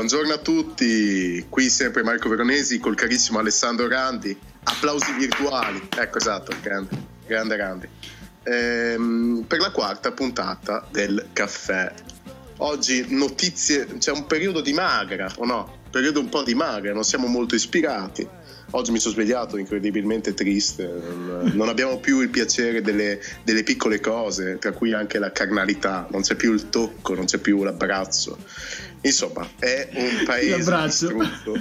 Buongiorno a tutti, qui sempre Marco Veronesi col carissimo Alessandro Randi. Applausi virtuali, ecco esatto, grande, grande Randi. Ehm, per la quarta puntata del caffè. Oggi notizie, c'è un periodo di magra, o no? Periodo un po' di magra, non siamo molto ispirati. Oggi mi sono svegliato incredibilmente triste, non abbiamo più il piacere delle, delle, piccole cose, tra cui anche la carnalità, non c'è più il tocco, non c'è più l'abbraczo. Insomma, è un paese l'abbraccio. distrutto.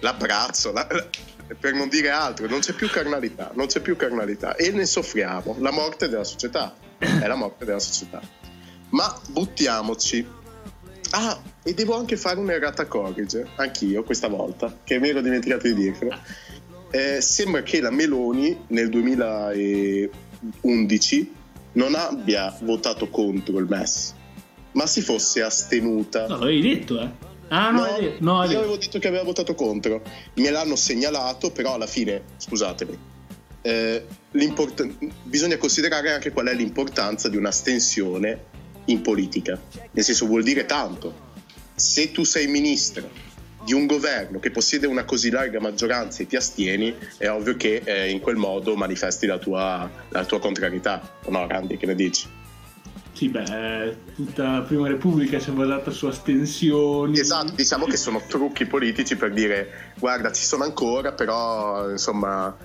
L'abbraccio, la, per non dire altro, non c'è più carnalità, non c'è più carnalità e ne soffriamo, la morte della società, è la morte della società. Ma buttiamoci. Ah, e devo anche fare un'errata corrige, anch'io questa volta, che mi ero dimenticato di dirlo. Eh, sembra che la Meloni nel 2011 non abbia votato contro il MES, ma si fosse astenuta. No, l'avevi detto, eh? Ah, no, No, no, io avevo detto che aveva votato contro. Me l'hanno segnalato, però alla fine, scusatemi, eh, bisogna considerare anche qual è l'importanza di un'astensione in politica. Nel senso, vuol dire tanto. Se tu sei ministro di un governo che possiede una così larga maggioranza e ti astieni, è ovvio che eh, in quel modo manifesti la tua, la tua contrarietà. No, Randi, che ne dici? Sì, beh, eh, tutta la prima repubblica si è basata su astensioni. Esatto, diciamo che sono trucchi politici per dire guarda ci sono ancora, però insomma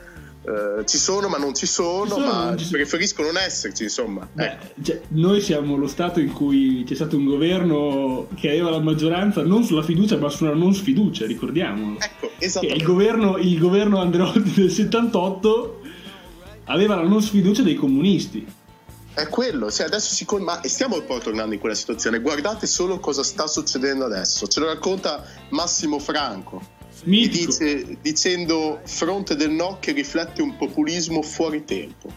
eh, ci sono ma non ci sono, Ci sono, ma non ci sono. preferisco non esserci insomma. Beh, Ecco. cioè, noi siamo lo Stato in cui c'è stato un governo che aveva la maggioranza non sulla fiducia ma sulla non sfiducia, ricordiamolo. Ecco, esattamente. il governo, il governo Andreotti del 78 aveva la non sfiducia dei comunisti. È quello, cioè adesso si con- ma stiamo un po' tornando in quella situazione. Guardate solo cosa sta succedendo adesso. Ce lo racconta Massimo Franco. Dice, dicendo fronte del no che riflette un populismo fuori tempo.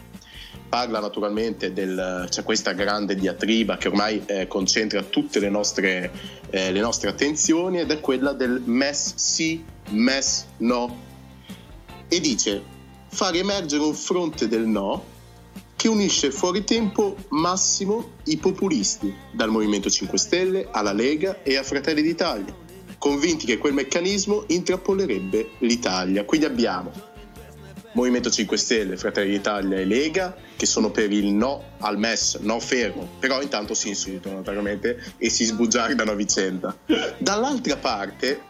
Parla naturalmente del c'è questa grande diatriba che ormai eh, concentra tutte le nostre, eh, le nostre attenzioni ed è quella del MES sì, MES no. E dice far emergere un fronte del no che unisce fuori tempo massimo i populisti, dal Movimento 5 Stelle alla Lega e a Fratelli d'Italia, convinti che quel meccanismo intrappolerebbe l'Italia. Quindi abbiamo Movimento 5 Stelle, Fratelli d'Italia e Lega che sono per il no al MES, no fermo, però intanto si insultano naturalmente e si sbugiardano a vicenda. Dall'altra parte,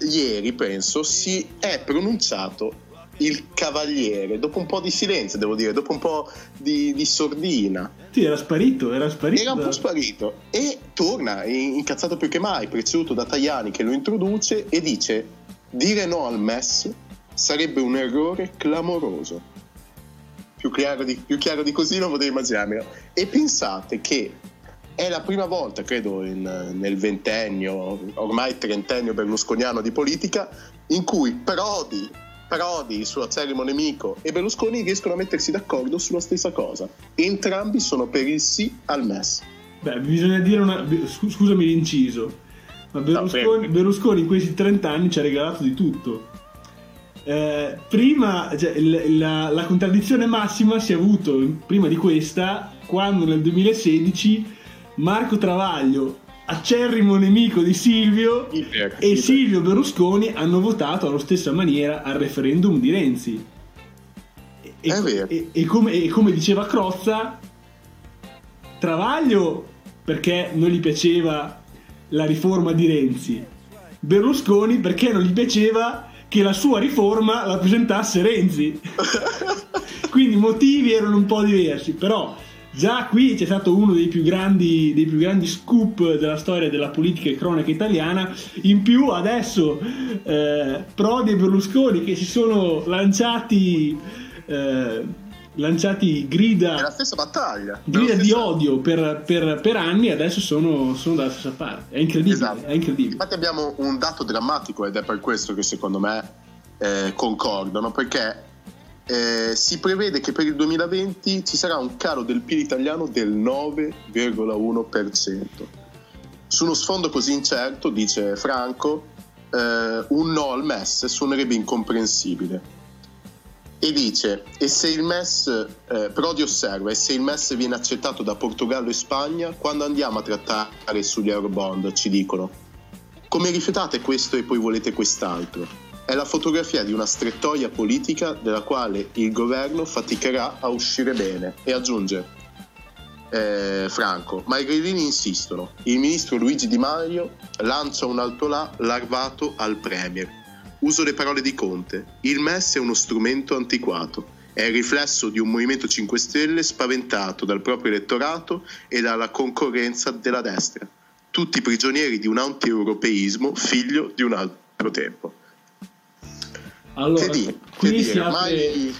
ieri penso, si è pronunciato il cavaliere, dopo un po' di silenzio devo dire, dopo un po' di, di sordina, Sì, era sparito, era sparito. era un po' sparito e torna in- incazzato più che mai, preceduto da Tajani che lo introduce e dice dire no al MES sarebbe un errore clamoroso. Più chiaro di, più chiaro di così non potevo immaginarmelo. E pensate che è la prima volta, credo, in- nel ventennio, ormai trentennio berlusconiano di politica, in cui Prodi, Prodi, il suo acerrimo nemico, e Berlusconi riescono a mettersi d'accordo sulla stessa cosa. Entrambi sono per il sì al MES. Beh, bisogna dire una. scu- Scusami l'inciso. Ma Berlusconi, prego. Berlusconi in questi 30 anni ci ha regalato di tutto. Eh, prima, cioè, la, la contraddizione massima si è avuto prima di questa quando nel 2016 Marco Travaglio, acerrimo nemico di Silvio, e. Silvio Berlusconi hanno votato alla stessa maniera al referendum di Renzi. E, È vero. e- e come, e come diceva Crozza, Travaglio perché non gli piaceva la riforma di Renzi, Berlusconi perché non gli piaceva che la sua riforma la presentasse Renzi. Quindi i motivi erano un po' diversi, però già qui c'è stato uno dei più grandi, dei più grandi scoop della storia della politica e cronaca italiana. In più adesso eh, Prodi e Berlusconi che si sono lanciati, eh, lanciati grida È la stessa battaglia. grida di odio per, per- per anni adesso sono, sono dalla stessa parte. È incredibile, Esatto. è incredibile. Infatti abbiamo un dato drammatico ed è per questo che secondo me eh, concordano, perché eh, si prevede che per il 2020 ci sarà un calo del PIL italiano del 9,1%. Su uno sfondo così incerto, dice Franco, eh, un no al MES suonerebbe incomprensibile. E dice, e se il MES, eh, Prodi osserva, e se il MES viene accettato da Portogallo e Spagna, quando andiamo a trattare sugli Eurobond, ci dicono, Come rifiutate questo e poi volete quest'altro? È la fotografia di una strettoia politica della quale il governo faticherà a uscire bene. E aggiunge eh, Franco, ma i grillini insistono. Il ministro Luigi Di Maio lancia un alto là larvato al Premier. Uso le parole di Conte. Il MES è uno strumento antiquato è il riflesso di un Movimento 5 Stelle spaventato dal proprio elettorato e dalla concorrenza della destra, tutti prigionieri di un anti-europeismo figlio di un altro tempo. Allora, che dire, qui, che si dire, apre, mai...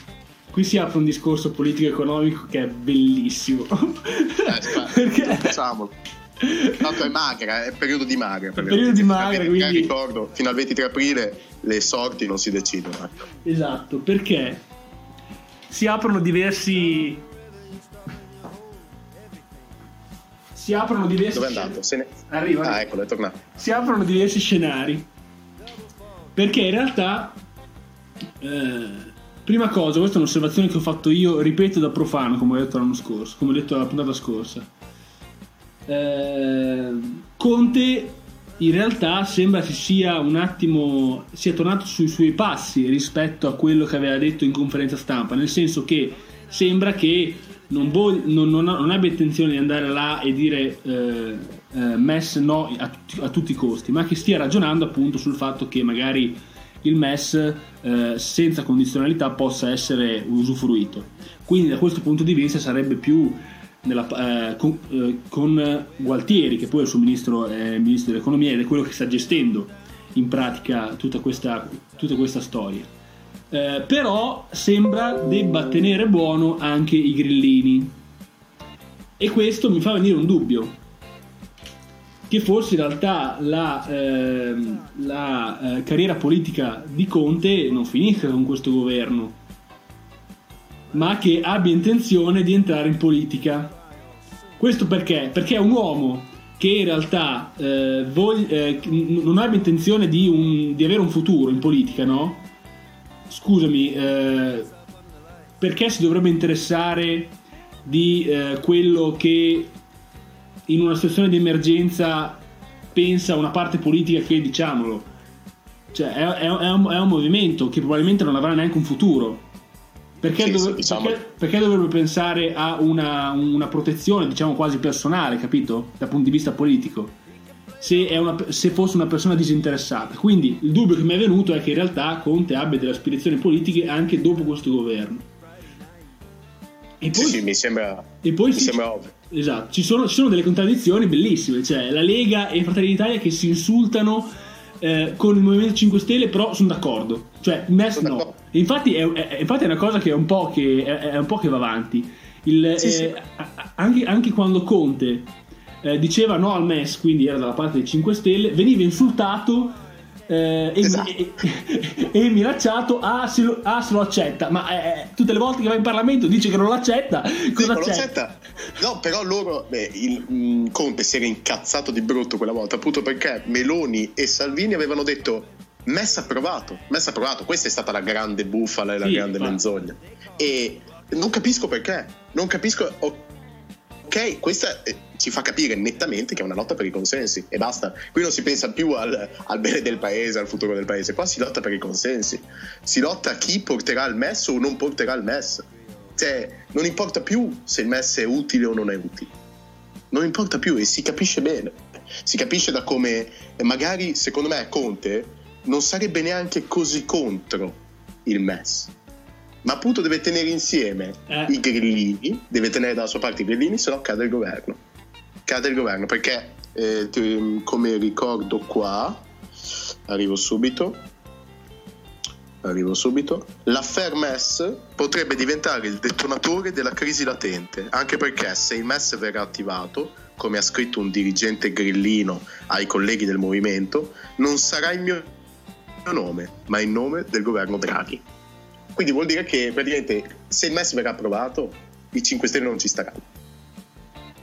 qui si apre un discorso politico-economico che è bellissimo. Eh, Perché... Facciamolo. Tanto è magra, è periodo di magra. È periodo di magra, quindi... ricordo, fino al 23 aprile le sorti non si decidono. Ecco. Esatto, perché si aprono diversi si aprono diversi dove è andato? Se ne... arriva, ah eccolo è tornato si aprono diversi scenari perché in realtà eh, prima cosa questa è un'osservazione che ho fatto io ripeto da profano come ho detto l'anno scorso come ho detto la puntata scorsa. Eh, Conte in realtà sembra si sia un attimo sia tornato sui suoi passi rispetto a quello che aveva detto in conferenza stampa, nel senso che sembra che non, vog- non, non, non abbia intenzione di andare là e dire eh, eh, MES no a, a, tutti i costi, ma che stia ragionando appunto sul fatto che magari il MES eh, senza condizionalità possa essere usufruito. Quindi da questo punto di vista sarebbe più nella, eh, con, eh, con, Gualtieri, che poi è il suo ministro, ministro dell'economia ed è quello che sta gestendo in pratica tutta questa, tutta questa storia. Eh, però sembra debba tenere buono anche i grillini. E questo mi fa venire un dubbio, che forse in realtà la, eh, la eh, carriera politica di Conte non finisca con questo governo ma che abbia intenzione di entrare in politica. Questo perché? Perché è un uomo che in realtà eh, vog- eh, non abbia intenzione di, un, di, avere un futuro in politica, no? Scusami, eh, perché si dovrebbe interessare di eh, quello che in una situazione di emergenza pensa una parte politica che, diciamolo, cioè è, è, è, un, è un movimento che probabilmente non avrà neanche un futuro perché, sì, dove, sì, diciamo... perché, perché, dovrebbe pensare a una, una, protezione, diciamo quasi personale, capito? Dal punto di vista politico, se, una, se, fosse una persona disinteressata. Quindi il dubbio che mi è venuto è che in realtà Conte abbia delle aspirazioni politiche anche dopo questo governo. E poi, sì, sì, mi sembra, e poi mi sembra ovvio. Esatto, ci sono, ci sono delle contraddizioni bellissime, cioè la Lega e Fratelli d'Italia che si insultano eh, con il Movimento 5 Stelle, però sono d'accordo. Cioè, MES no. Infatti è, è, infatti è, una cosa che è un po' che, è, un po che va avanti. Il, sì, eh, sì. Anche, anche, quando Conte eh, diceva no al MES, quindi era dalla parte dei 5 Stelle, veniva insultato eh, esatto. e, e, e, minacciato ah se, lo, ah, se lo accetta. Ma eh, tutte le volte che va in Parlamento dice che non lo accetta cosa sì, accetta? no però loro beh, il mh, mm, Conte si era incazzato di brutto quella volta appunto perché Meloni e Salvini avevano detto Messa approvato Messa approvato questa è stata la grande bufala e la sì, grande ma... menzogna. E non capisco perché non capisco ok questa ci fa capire nettamente che è una lotta per i consensi e basta. Qui non si pensa più al, al, bene del paese, al futuro del paese, qua si lotta per i consensi, si lotta a chi porterà il MES o non porterà il MES. Cioè, non importa più se il MES è utile o non è utile, non importa più e si capisce bene. Si capisce da come, magari secondo me Conte non sarebbe neanche così contro il MES ma appunto deve tenere insieme eh. i grillini, deve tenere dalla sua parte i grillini, se no cade il governo cade il governo perché eh, ti, come ricordo qua arrivo subito arrivo subito l'affair MES potrebbe diventare il detonatore della crisi latente anche perché se il MES verrà attivato come ha scritto un dirigente grillino ai colleghi del movimento non sarà il mio nome ma il nome del governo Draghi quindi vuol dire che praticamente se il MES verrà approvato i 5 Stelle non ci staranno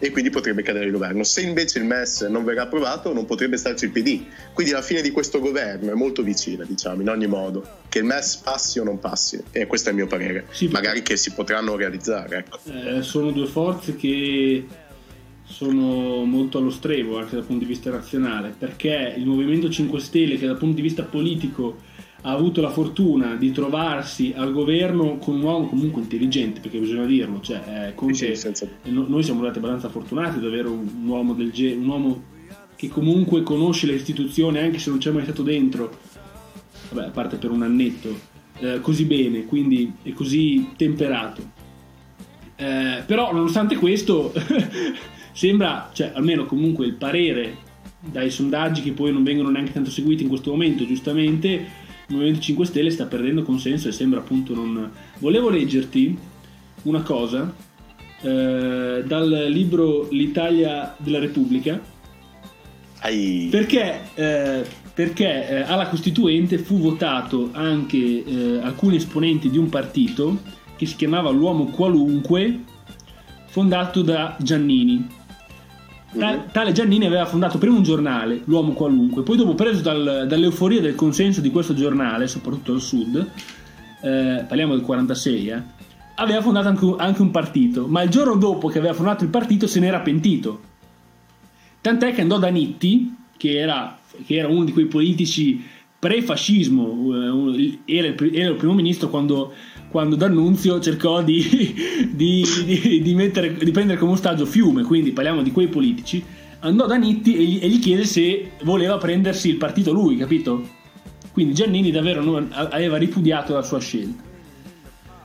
e quindi potrebbe cadere il governo. Se invece il MES non verrà approvato non potrebbe starci il PD. Quindi la fine di questo governo è molto vicina, diciamo, in ogni modo. Che il MES passi o non passi, e questo è il mio parere. Sì, Magari che si potranno realizzare. Ecco. Eh, sono due forze che sono molto allo strevo anche dal punto di vista razionale, perché il Movimento 5 Stelle, che dal punto di vista politico ha avuto la fortuna di trovarsi al governo con un uomo comunque intelligente, perché bisogna dirlo, cioè, eh, Conte, sì, senza... noi siamo stati abbastanza fortunati ad avere un, un uomo del genere, un uomo che comunque conosce le istituzioni anche se non c'è mai stato dentro, vabbè, a parte per un annetto, eh, così bene, quindi è così temperato. Eh, però nonostante questo sembra, cioè almeno comunque il parere dai sondaggi che poi non vengono neanche tanto seguiti in questo momento, giustamente, il Movimento 5 Stelle sta perdendo consenso e sembra appunto non... Volevo leggerti una cosa eh, dal libro L'Italia della Repubblica, Ai... perché, eh, perché eh, alla Costituente fu votato anche eh, alcuni esponenti di un partito che si chiamava L'Uomo Qualunque, fondato da Giannini. Tale Giannini aveva fondato prima un giornale, L'Uomo Qualunque, poi dopo preso dal, dall'euforia del consenso di questo giornale, soprattutto al sud, eh, parliamo del 46, eh, aveva fondato anche, anche, un partito, ma il giorno dopo che aveva fondato il partito se n'era pentito. Tant'è che andò da Nitti, che era, che era uno di quei politici pre-fascismo, eh, era il, era il primo ministro quando quando D'Annunzio cercò di, di, di, di, mettere, di prendere come ostaggio Fiume, quindi parliamo di quei politici, andò da Nitti e gli, e gli chiese se voleva prendersi il partito lui, capito? Quindi Giannini davvero non, aveva ripudiato la sua scelta.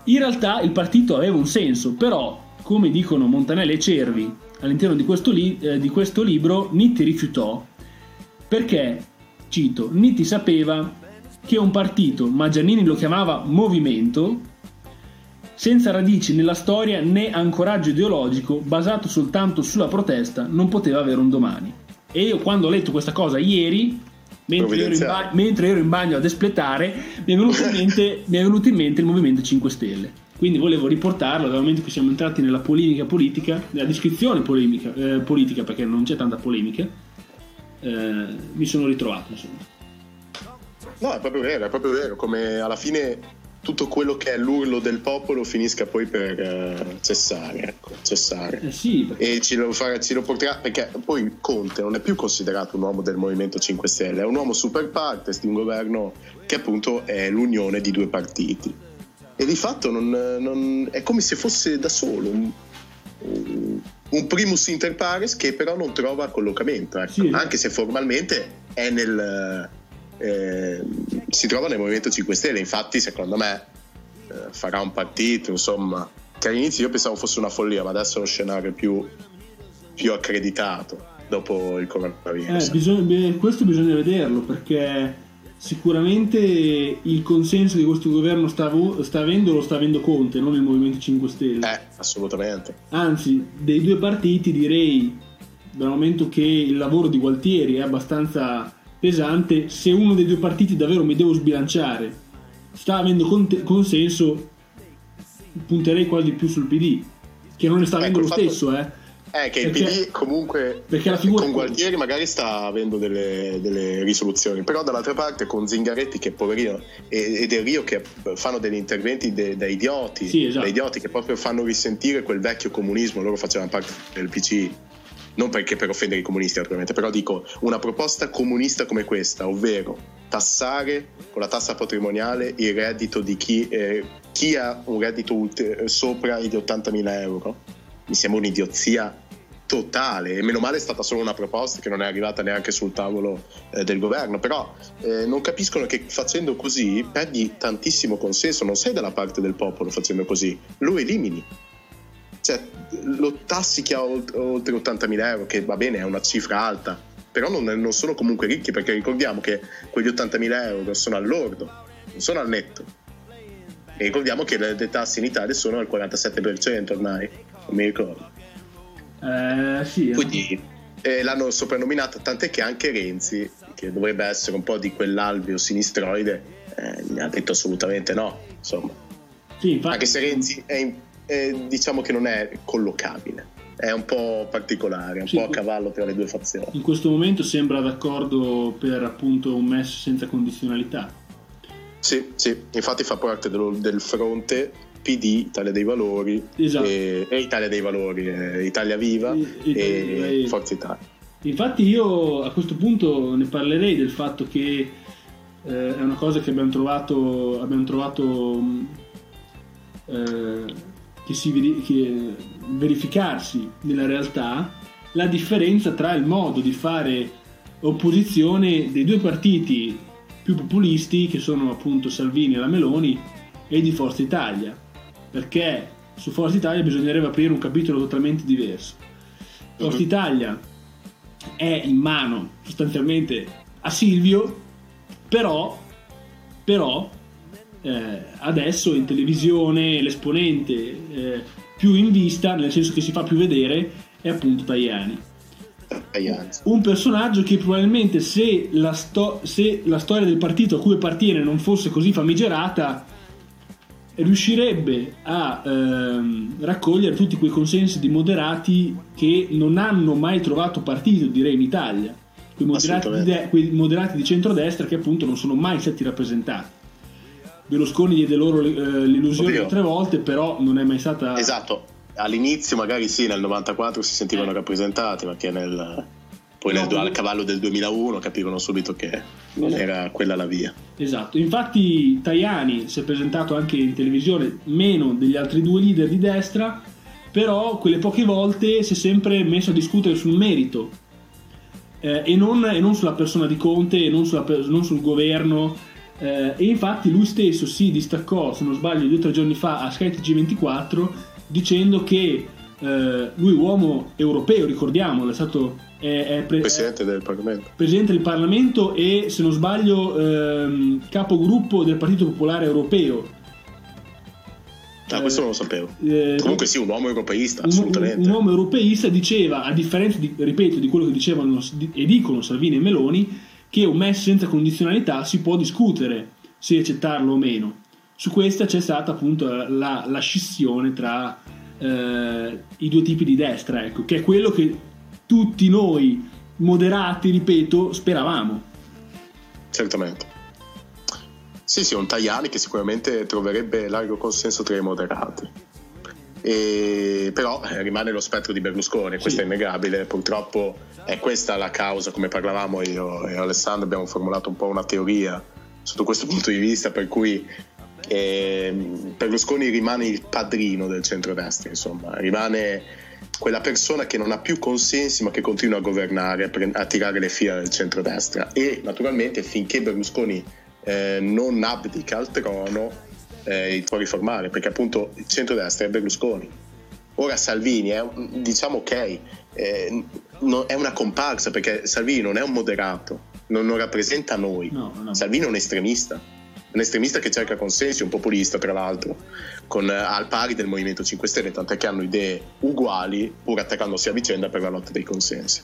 In realtà il partito aveva un senso, però, come dicono Montanelli e Cervi all'interno di questo, li, eh, di questo libro, Nitti rifiutò perché, cito, Nitti sapeva che un partito, ma Giannini lo chiamava movimento, senza radici nella storia né ancoraggio ideologico basato soltanto sulla protesta, non poteva avere un domani. E io quando ho letto questa cosa ieri, mentre ero, ba- mentre ero in, bagno ad espletare, mi è, venuto in mente, mi è venuto in mente il Movimento 5 Stelle. Quindi volevo riportarlo dal momento che siamo entrati nella polemica politica, nella descrizione polemica, eh, politica, perché non c'è tanta polemica, eh, mi sono ritrovato insomma. No, è proprio vero, è proprio vero, come alla fine tutto quello che è l'urlo del popolo finisca poi per uh, cessare, ecco, cessare. Eh sì. E ci lo, fa, ci lo, porterà, perché poi Conte non è più considerato un uomo del Movimento 5 Stelle, è un uomo super partes di un governo che appunto è l'unione di due partiti. E di fatto non, non, è come se fosse da solo un, un, primus inter pares che però non trova collocamento, ecco. sì. anche se formalmente è nel eh, si trova nel Movimento 5 Stelle. Infatti, secondo me, eh, farà un partito, insomma, che all'inizio io pensavo fosse una follia, ma adesso è lo scenario più, più accreditato dopo il coronavirus. Eh, bisogna, questo bisogna vederlo perché sicuramente il consenso di questo governo sta, sta, avendo lo sta avendo Conte, non il Movimento 5 Stelle. Eh, assolutamente. Anzi, dei due partiti direi, dal momento che il lavoro di Gualtieri è abbastanza pesante, se uno dei due partiti davvero mi devo sbilanciare sta avendo consenso, punterei quasi più sul PD, che non ne sta avendo ecco, lo stesso, eh. Eh, che perché, il PD comunque con Gualtieri magari sta avendo delle, delle, risoluzioni, però dall'altra parte con Zingaretti che poverino e, Del Rio che fanno degli interventi de, da idioti, sì, esatto. da idioti che proprio fanno risentire quel vecchio comunismo, loro facevano parte del PC non perché per offendere i comunisti naturalmente, però dico una proposta comunista come questa, ovvero tassare con la tassa patrimoniale il reddito di chi, eh, chi ha un reddito ulter- sopra i 80.000 euro, mi sembra un'idiozia totale. E meno male è stata solo una proposta che non è arrivata neanche sul tavolo eh, del governo. Però eh, non capiscono che facendo così perdi tantissimo consenso. Non sei dalla parte del popolo facendo così. Lo elimini. Cioè, lo tassi chi ha oltre 80.000 euro, che va bene, è una cifra alta, però non, non sono comunque ricchi perché ricordiamo che quegli 80.000 euro sono al lordo, non sono al netto. E ricordiamo che le, le tasse in Italia sono al 47% ormai, non mi ricordo. Eh, sì, Quindi eh, l'hanno soprannominata, tant'è che anche Renzi, che dovrebbe essere un po' di quell'alveo sinistroide, eh, mi ha detto assolutamente no, insomma. Sì, infatti... Anche se Renzi è in eh, diciamo che non è collocabile. È un po' particolare, un sì, po' a cavallo tra le due fazioni. In questo momento sembra d'accordo per appunto un MES senza condizionalità. Sì, sì, infatti fa parte dello, del fronte PD, Italia dei Valori esatto. e, e, Italia dei Valori, eh, Italia Viva e, e, e Forza Italia. Infatti io a questo punto ne parlerei del fatto che eh, è una cosa che abbiamo trovato, abbiamo trovato eh, che si che verificarsi nella realtà la differenza tra il modo di fare opposizione dei due partiti più populisti che sono appunto Salvini e la Meloni e di Forza Italia. Perché su Forza Italia bisognerebbe aprire un capitolo totalmente diverso. Forza Italia è in mano sostanzialmente a Silvio però, però eh, adesso in televisione l'esponente eh, più in vista, nel senso che si fa più vedere, è appunto Tajani. Un personaggio che probabilmente se la, sto- se la storia del partito a cui appartiene non fosse così famigerata, riuscirebbe a ehm, raccogliere tutti quei consensi di moderati che non hanno mai trovato partito, direi, in Italia quei moderati, di, de- quei moderati di centrodestra che appunto non sono mai stati rappresentati. Berlusconi diede loro eh, l'illusione Oddio. tre volte, però non è mai stata. Esatto, all'inizio magari sì, nel 94 si sentivano eh. rappresentati, ma che nel, poi no, nel, al cavallo del 2001 capivano subito che non era quella la via. Esatto, infatti Tajani si è presentato anche in televisione meno degli altri due leader di destra, però quelle poche volte si è sempre messo a discutere sul merito eh, e, non, e, non, sulla persona di Conte e non, sulla, non sul governo. Eh, e infatti lui stesso si distaccò, se non sbaglio, due o tre giorni fa a skytg 24 dicendo che eh, lui uomo europeo, ricordiamolo, è stato è, è pre- presidente del Parlamento. Presidente del Parlamento e se non sbaglio ehm, capogruppo del Partito Popolare Europeo Ah, questo non lo sapevo. Eh, Comunque sì, un uomo europeista, assolutamente. Un, un, uomo europeista diceva, a differenza, di, ripeto, di quello che dicevano e dicono Salvini e Meloni, che un MES senza condizionalità si può discutere se accettarlo o meno. Su questa c'è stata appunto la, la scissione tra eh, i due tipi di destra, ecco, che è quello che tutti noi moderati, ripeto, speravamo. Certamente. Sì, sì, un Tajani che sicuramente troverebbe largo consenso tra i moderati. E, però eh, rimane lo spettro di Berlusconi, questo sì. è innegabile. Purtroppo è questa la causa, come parlavamo io e Alessandro, abbiamo formulato un po' una teoria sotto questo punto di vista, per cui eh, Berlusconi rimane il padrino del centrodestra, insomma, rimane quella persona che non ha più consensi ma che continua a governare, a tirare le fila del centrodestra. E naturalmente finché Berlusconi eh, non abdica al trono eh, il può riformare perché appunto il centro-destra è Berlusconi ora Salvini è diciamo ok eh, no, è una comparsa perché Salvini non è un moderato non, non rappresenta noi no, no. Salvini è un estremista un estremista che cerca consensi, un populista tra l'altro, con, al pari del Movimento 5 Stelle, tant'è che hanno idee uguali pur attaccandosi a vicenda per la lotta dei consensi.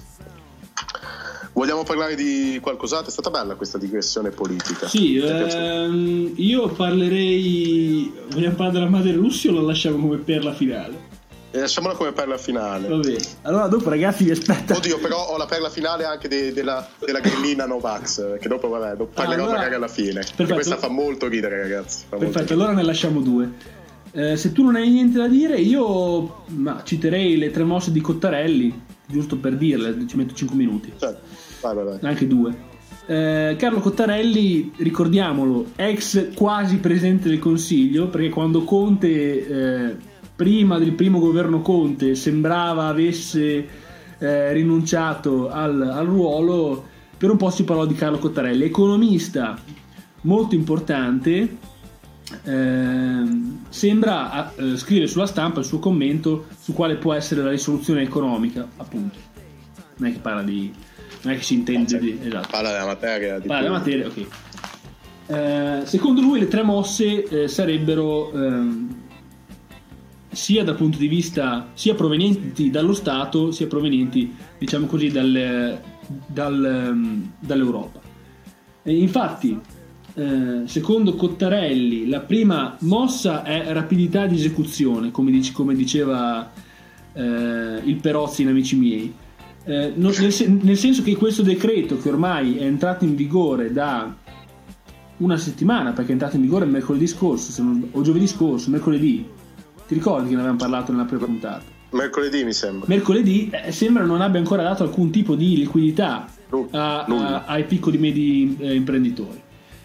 Vogliamo parlare di qualcos'altro? È stata bella questa digressione politica. Sì, ehm, io parlerei. Vogliamo parlare della madre Russia o la lasciamo come perla finale? E lasciamola come perla finale. Va bene. Allora dopo ragazzi vi aspetta. Oddio, però ho la perla finale anche de, de la, della grillina Novax, che dopo vabbè, dopo parlerò allora, magari alla fine. Perfetto. Questa fa molto ridere ragazzi. Perfetto, allora ne lasciamo due. Eh, se tu non hai niente da dire, io ma, citerei le tre mosse di Cottarelli, giusto per dirle, ci metto 5 minuti. Certo. Vai, vai, vai. Anche due. Eh, Carlo Cottarelli, ricordiamolo, ex quasi presidente del Consiglio, perché quando Conte, eh, prima del primo governo Conte, sembrava avesse eh, rinunciato al, al, ruolo, per un po' si parlò di Carlo Cottarelli, economista molto importante, ehm, sembra eh, scrivere sulla stampa il suo commento su quale può essere la risoluzione economica, appunto. Non è che parla di non è che si intende di... Esatto. Parla della materia. Parla della materia, ok. Eh, secondo lui le tre mosse eh, sarebbero ehm, sia dal punto di vista sia provenienti dallo Stato sia provenienti diciamo così dal, dal, ehm, dall'Europa e infatti eh, secondo Cottarelli la prima mossa è rapidità di esecuzione come, dice, come diceva eh, il Perozzi in Amici miei eh, nel, nel, senso che questo decreto che ormai è entrato in vigore da una settimana perché è entrato in vigore mercoledì scorso, non, o giovedì scorso, mercoledì. Ti ricordi che ne avevamo parlato nella prima puntata? Mercoledì mi sembra. Mercoledì eh, sembra non abbia ancora dato alcun tipo di liquidità a, a, ai piccoli e medi eh, imprenditori.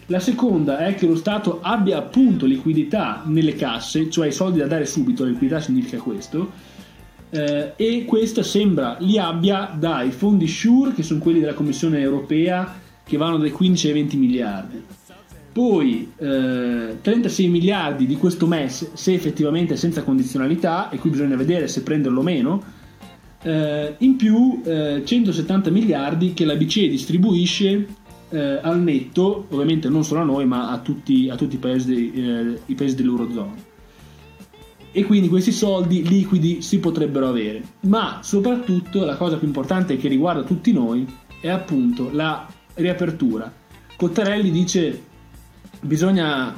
La seconda è che lo Stato abbia appunto liquidità nelle casse, cioè i soldi da dare subito, la liquidità significa questo, eh, e questa sembra li abbia dai fondi SURE, che sono quelli della Commissione europea, che vanno dai 15 ai 20 miliardi. Poi eh, 36 miliardi di questo MES, se effettivamente è senza condizionalità, e qui bisogna vedere se prenderlo o meno, eh, in più eh, 170 miliardi che la BCE distribuisce eh, al netto, ovviamente non solo a noi, ma a tutti, a tutti i, paesi, eh, i paesi dell'Eurozona e quindi questi soldi liquidi si potrebbero avere. Ma soprattutto la cosa più importante che riguarda tutti noi è appunto la riapertura. Cottarelli dice bisogna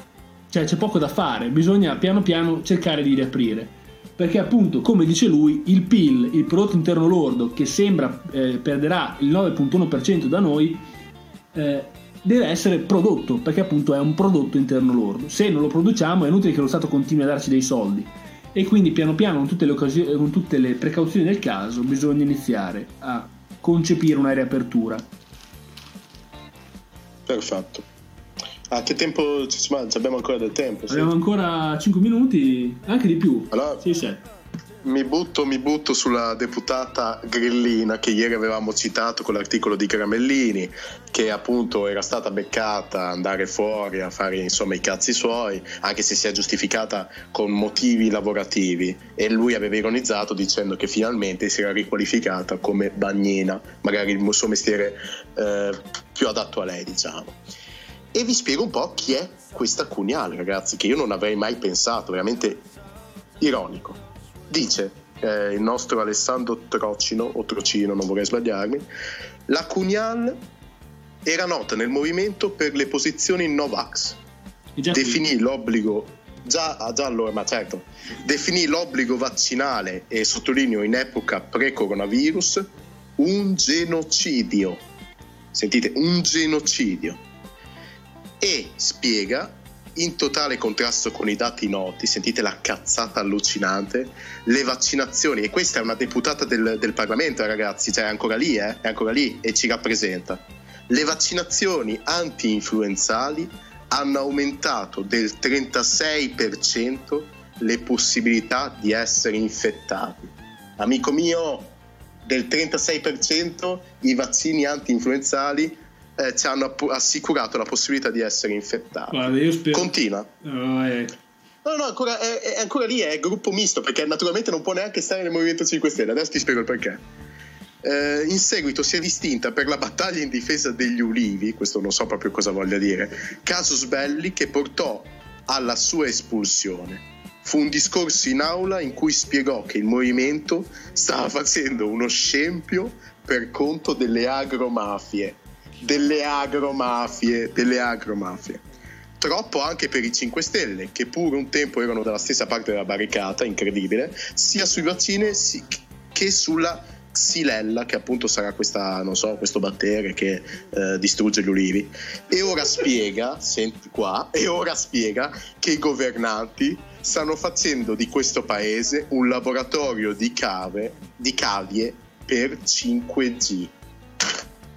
cioè c'è poco da fare, bisogna piano piano cercare di riaprire. Perché appunto, come dice lui, il PIL, il prodotto interno lordo, che sembra eh, perderà il 9.1% da noi, eh, deve essere prodotto, perché appunto è un prodotto interno lordo. Se non lo produciamo è inutile che lo Stato continui a darci dei soldi e quindi piano piano con tutte le, occasioni, con tutte le precauzioni del caso bisogna iniziare a concepire una riapertura. Perfetto. A che tempo abbiamo ancora del tempo? Sì. Abbiamo ancora 5 minuti, anche di più. Allora, sì, sì mi butto, mi butto sulla deputata Grillina che ieri avevamo citato con l'articolo di Caramellini che appunto era stata beccata andare fuori a fare insomma i cazzi suoi anche se si è giustificata con motivi lavorativi. E lui aveva ironizzato dicendo che finalmente si era riqualificata come bagnina magari il suo mestiere eh, più adatto a lei diciamo. E vi spiego un po' chi è questa Cuniale ragazzi che io non avrei mai pensato veramente ironico dice eh, il nostro Alessandro Trocino, o Trocino, non vorrei sbagliarmi, la Cunial era nota nel movimento per le posizioni Novax. Definì l'obbligo, già, ah, già allora, ma certo, definì l'obbligo vaccinale, e sottolineo in epoca pre-coronavirus, un genocidio. Sentite, un genocidio. E spiega in totale contrasto con i dati noti, sentite la cazzata allucinante, le vaccinazioni, e questa è una deputata del, del Parlamento ragazzi, cioè è ancora lì, eh? è ancora lì e ci rappresenta. Le vaccinazioni anti-influenzali hanno aumentato del 36% le possibilità di essere infettati. Amico mio, del 36% i vaccini anti-influenzali eh, ci hanno assicurato la possibilità di essere infettati. Guarda, spero... Continua. Oh, eh. No, no, ancora, è, è, ancora lì, è gruppo misto, perché naturalmente non può neanche stare nel Movimento 5 Stelle. Adesso ti spiego il perché. Eh, in seguito si è distinta per la battaglia in difesa degli ulivi, questo non so proprio cosa voglia dire, casus belli che portò alla sua espulsione. Fu un discorso in aula in cui spiegò che il movimento stava facendo uno scempio per conto delle agromafie delle agromafie, delle agromafie. Troppo anche per i 5 Stelle, che pure un tempo erano dalla stessa parte della barricata, incredibile, sia sui vaccini che sulla xylella, che appunto sarà questa, so, questo batterio che eh, distrugge gli ulivi. E ora spiega, senti qua, e ora spiega che i governanti stanno facendo di questo paese un laboratorio di cave, di cavie per 5G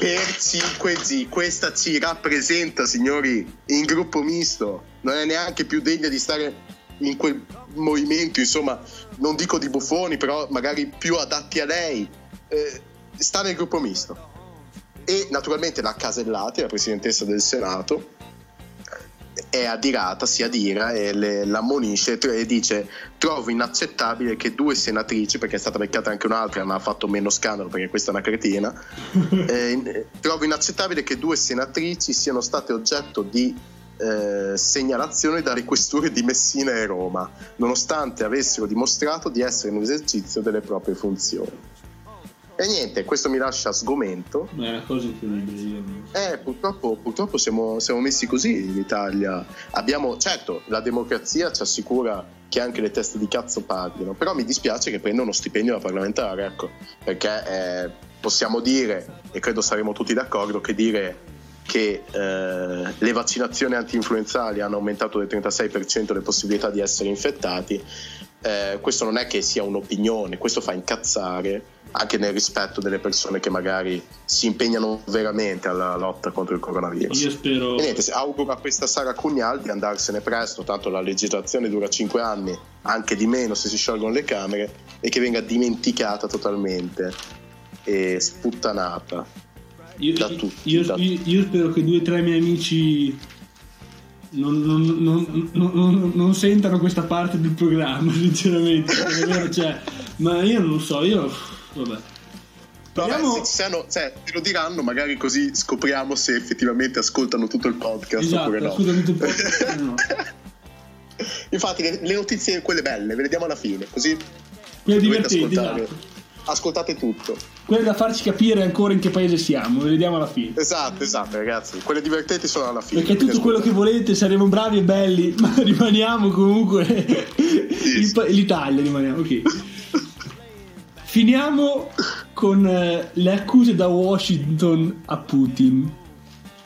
per 5G. Questa ci rappresenta, signori, in gruppo misto. Non è neanche più degna di stare in quel movimento, insomma, non dico di buffoni, però magari più adatti a lei. Eh, sta nel gruppo misto. E naturalmente la Casellati, la presidentessa del Senato, è adirata, si adira e le, l'ammonisce e dice trovo inaccettabile che due senatrici, perché è stata beccata anche un'altra ma ha fatto meno scandalo perché questa è una cretina, eh, trovo inaccettabile che due senatrici siano state oggetto di eh, segnalazione dalle questure di Messina e Roma, nonostante avessero dimostrato di essere in esercizio delle proprie funzioni. E niente, questo mi lascia sgomento. Ma è una cosa incredibile. Eh, purtroppo, purtroppo siamo, siamo, messi così in Italia. Abbiamo, certo, la democrazia ci assicura che anche le teste di cazzo parlino, però mi dispiace che prenda uno stipendio da parlamentare, ecco, perché eh, possiamo dire, e credo saremo tutti d'accordo, che dire che eh, le vaccinazioni anti-influenzali hanno aumentato del 36% le possibilità di essere infettati, eh, questo non è che sia un'opinione, questo fa incazzare anche nel rispetto delle persone che magari si impegnano veramente alla lotta contro il coronavirus. Io spero. E niente, auguro a questa Sara Cugnal di andarsene presto, tanto la legislazione dura 5 anni, anche di meno se si sciolgono le Camere, e che venga dimenticata totalmente e sputtanata io, da tutti. Io, da io, io spero che due o tre miei amici non, non, non, non, sentano questa parte del programma, sinceramente. cioè, ma io non lo so, io vabbè. Vediamo... Beh, se, se cioè, te lo diranno, magari così scopriamo se effettivamente ascoltano tutto il podcast esatto, oppure no. Ascoltano tutto il podcast no. Infatti, le, le, notizie, quelle belle, ve le diamo alla fine, così. Quelle divertenti, esatto. Ascoltate tutto. Quelle da farci capire ancora in che paese siamo, le vediamo alla fine. Esatto, esatto, ragazzi. Quelle divertenti sono alla fine. Perché tutto quello che volete, saremo bravi e belli, ma rimaniamo comunque. Yes. L'Italia rimaniamo, ok. Finiamo con eh, le accuse da Washington a Putin.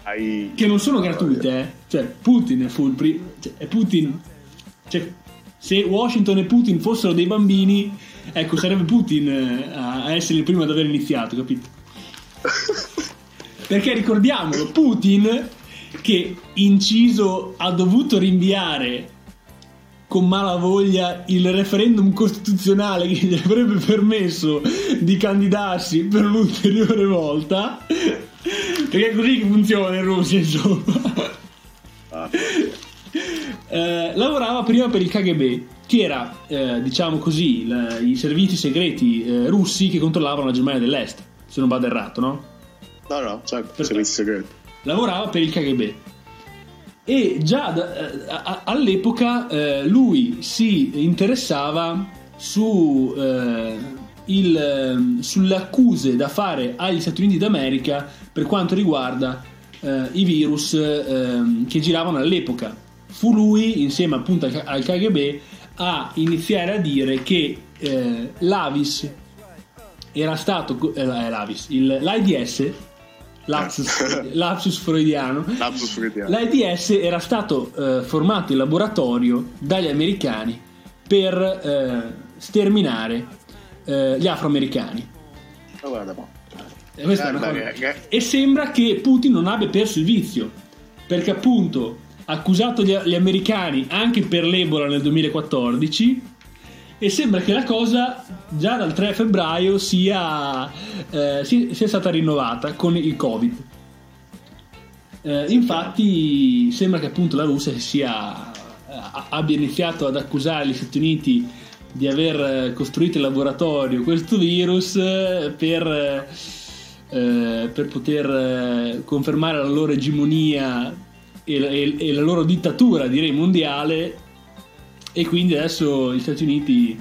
Ai... Che non sono gratuite, eh. Cioè, Putin è full. Pri- cioè, è Putin. Cioè, se Washington e Putin fossero dei bambini, ecco, sarebbe Putin eh, a essere il primo ad aver iniziato, capito? Perché ricordiamolo, Putin che inciso ha dovuto rinviare con malavoglia il referendum costituzionale che gli avrebbe permesso di candidarsi per un'ulteriore volta. Perché è così che funziona in Russia, insomma. Eh, lavorava prima per il KGB, che era, eh, diciamo così, la, i servizi segreti eh, russi che controllavano la Germania dell'Est, se non vado errato, no? No, no, certo, servizi segreti. Lavorava per il KGB e già da, eh, a, all'epoca eh, lui si interessava su, il, sulle accuse da fare agli Stati Uniti d'America per quanto riguarda i virus che giravano all'epoca. Fu lui, insieme appunto al KGB, a iniziare a dire che eh, l'Avis era stato eh, l'Avis, il, l'AIDS lapsus, lapsus, freudiano. lapsus freudiano. L'AIDS era stato eh, formato in laboratorio dagli americani per eh, sterminare eh, gli afroamericani. Oh, guarda, boh. e, e sembra che Putin non abbia perso il vizio, perché appunto accusato gli, gli americani anche per l'Ebola nel 2014 e sembra che la cosa già dal 3 febbraio sia, eh, sia stata rinnovata con il Covid. Eh, infatti sembra che appunto la Russia sia, abbia iniziato ad accusare gli Stati Uniti di aver costruito in laboratorio questo virus per, eh, per poter eh, confermare la loro egemonia e, e, e la loro dittatura direi mondiale e quindi adesso gli Stati Uniti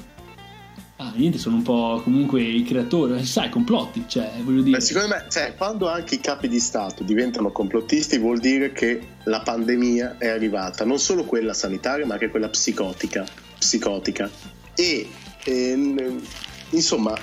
Ah, niente, sono un po' comunque i creatori, sai, complotti, cioè, voglio dire. Beh, secondo me, cioè, quando anche i capi di Stato diventano complottisti, vuol dire che la pandemia è arrivata, non solo quella sanitaria, ma anche quella psicotica. psicotica. E, e insomma,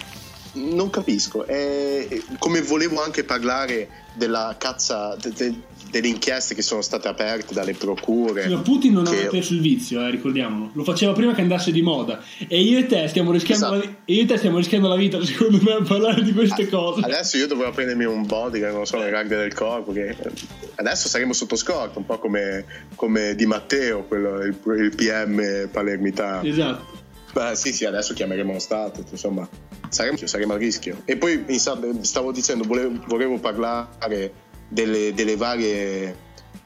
non capisco. È, come volevo anche parlare della cazza. De, de, delle inchieste che sono state aperte dalle procure. No, Putin non che... aveva perso il vizio, eh, ricordiamolo. Lo faceva prima che andasse di moda. E io e te stiamo rischiando, esatto. la... io e te stiamo rischiando la vita, secondo me, a parlare di queste cose. Adesso io dovrò prendermi un body, che non so, le ragghe del corpo. Che... Adesso saremo sotto scorta, un po' come, come Di Matteo, quello, il, il PM palermitano. Esatto. Beh, sì, sì, adesso chiameremo lo Stato, insomma, saremo, saremo a rischio. E poi stavo dicendo, volevo, volevo parlare delle, delle varie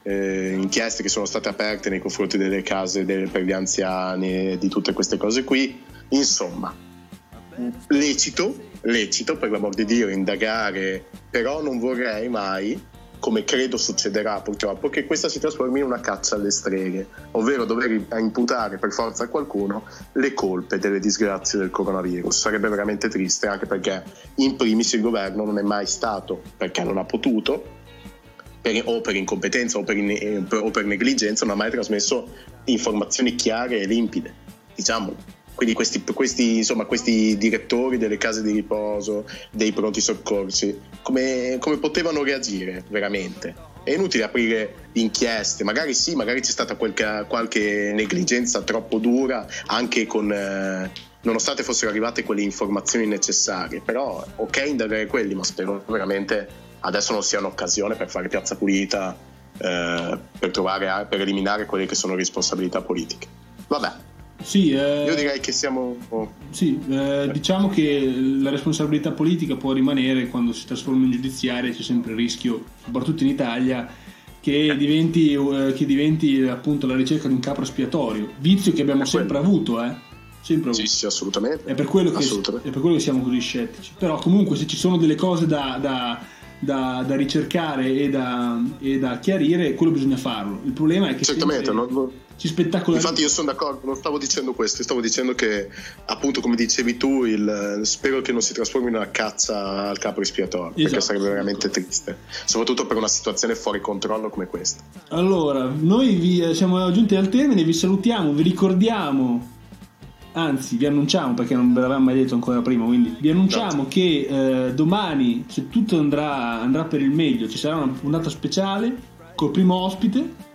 eh, inchieste che sono state aperte nei confronti delle case delle, per gli anziani di tutte queste cose qui. Insomma, lecito, lecito per l'amor di Dio indagare, però non vorrei mai come credo succederà purtroppo, che questa si trasformi in una caccia alle streghe, ovvero dover imputare per forza a qualcuno le colpe delle disgrazie del coronavirus. Sarebbe veramente triste, anche perché in primis il governo non è mai stato, perché non ha potuto, per, o per incompetenza o per, in, o per negligenza, non ha mai trasmesso informazioni chiare e limpide, diciamo. Quindi questi, questi, insomma, questi, direttori delle case di riposo, dei pronti soccorsi, come, come potevano reagire veramente? è inutile aprire inchieste, magari sì, magari c'è stata qualche, qualche negligenza troppo dura anche con... Eh, nonostante fossero arrivate quelle informazioni necessarie, però ok indagare quelli, ma spero veramente adesso non sia un'occasione per fare piazza pulita, eh, per, trovare, per eliminare quelle che sono responsabilità politiche. Vabbè, sì, eh, Io direi che siamo... Sì, eh, diciamo che la responsabilità politica può rimanere quando si trasforma in giudiziaria, c'è sempre il rischio, soprattutto in Italia, che diventi, eh, che diventi appunto la ricerca di un capro espiatorio, vizio che abbiamo sempre avuto, eh. Sempre avuto. Sì, sì, assolutamente. È per, quello che, è per quello che siamo così scettici. Però comunque se ci sono delle cose da, da da, da ricercare e da, e da, chiarire, quello bisogna farlo. Il problema è che Certamente, non, non... ci spettacolari. Infatti, io sono d'accordo, non stavo dicendo questo, stavo dicendo che, appunto, come dicevi tu, il, spero che non si trasformi in una cazza al capo espiatorio, esatto, perché sarebbe veramente triste, soprattutto per una situazione fuori controllo come questa. Allora, noi vi, eh, siamo giunti al termine, vi salutiamo, vi ricordiamo anzi vi annunciamo perché non ve l'avevamo mai detto ancora prima quindi vi annunciamo no. che eh, domani se tutto andrà, andrà, per il meglio ci sarà una puntata speciale col primo ospite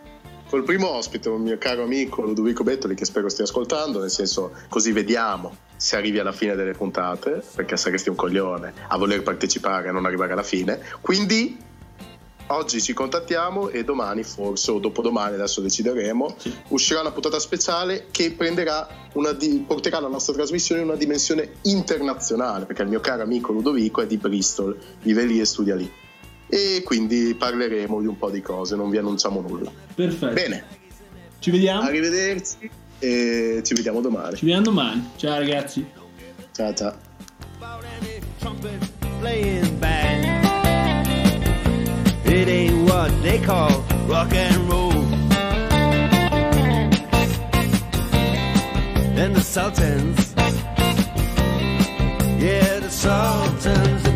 col primo ospite un mio caro amico Ludovico Bettoli che spero stia ascoltando nel senso così vediamo se arrivi alla fine delle puntate perché saresti un coglione a voler partecipare e non arrivare alla fine quindi oggi ci contattiamo e domani forse o dopodomani adesso decideremo sì. uscirà una puntata speciale che prenderà di- porterà la nostra trasmissione in una dimensione internazionale perché il mio caro amico Ludovico è di Bristol vive lì e studia lì e quindi parleremo di un po' di cose non vi annunciamo nulla. Perfetto. Bene. Ci vediamo. Arrivederci e ci vediamo domani. Ci vediamo domani. Ciao ragazzi. Ciao ciao. It ain't what they call rock and roll. And the Sultans, yeah, the Sultans.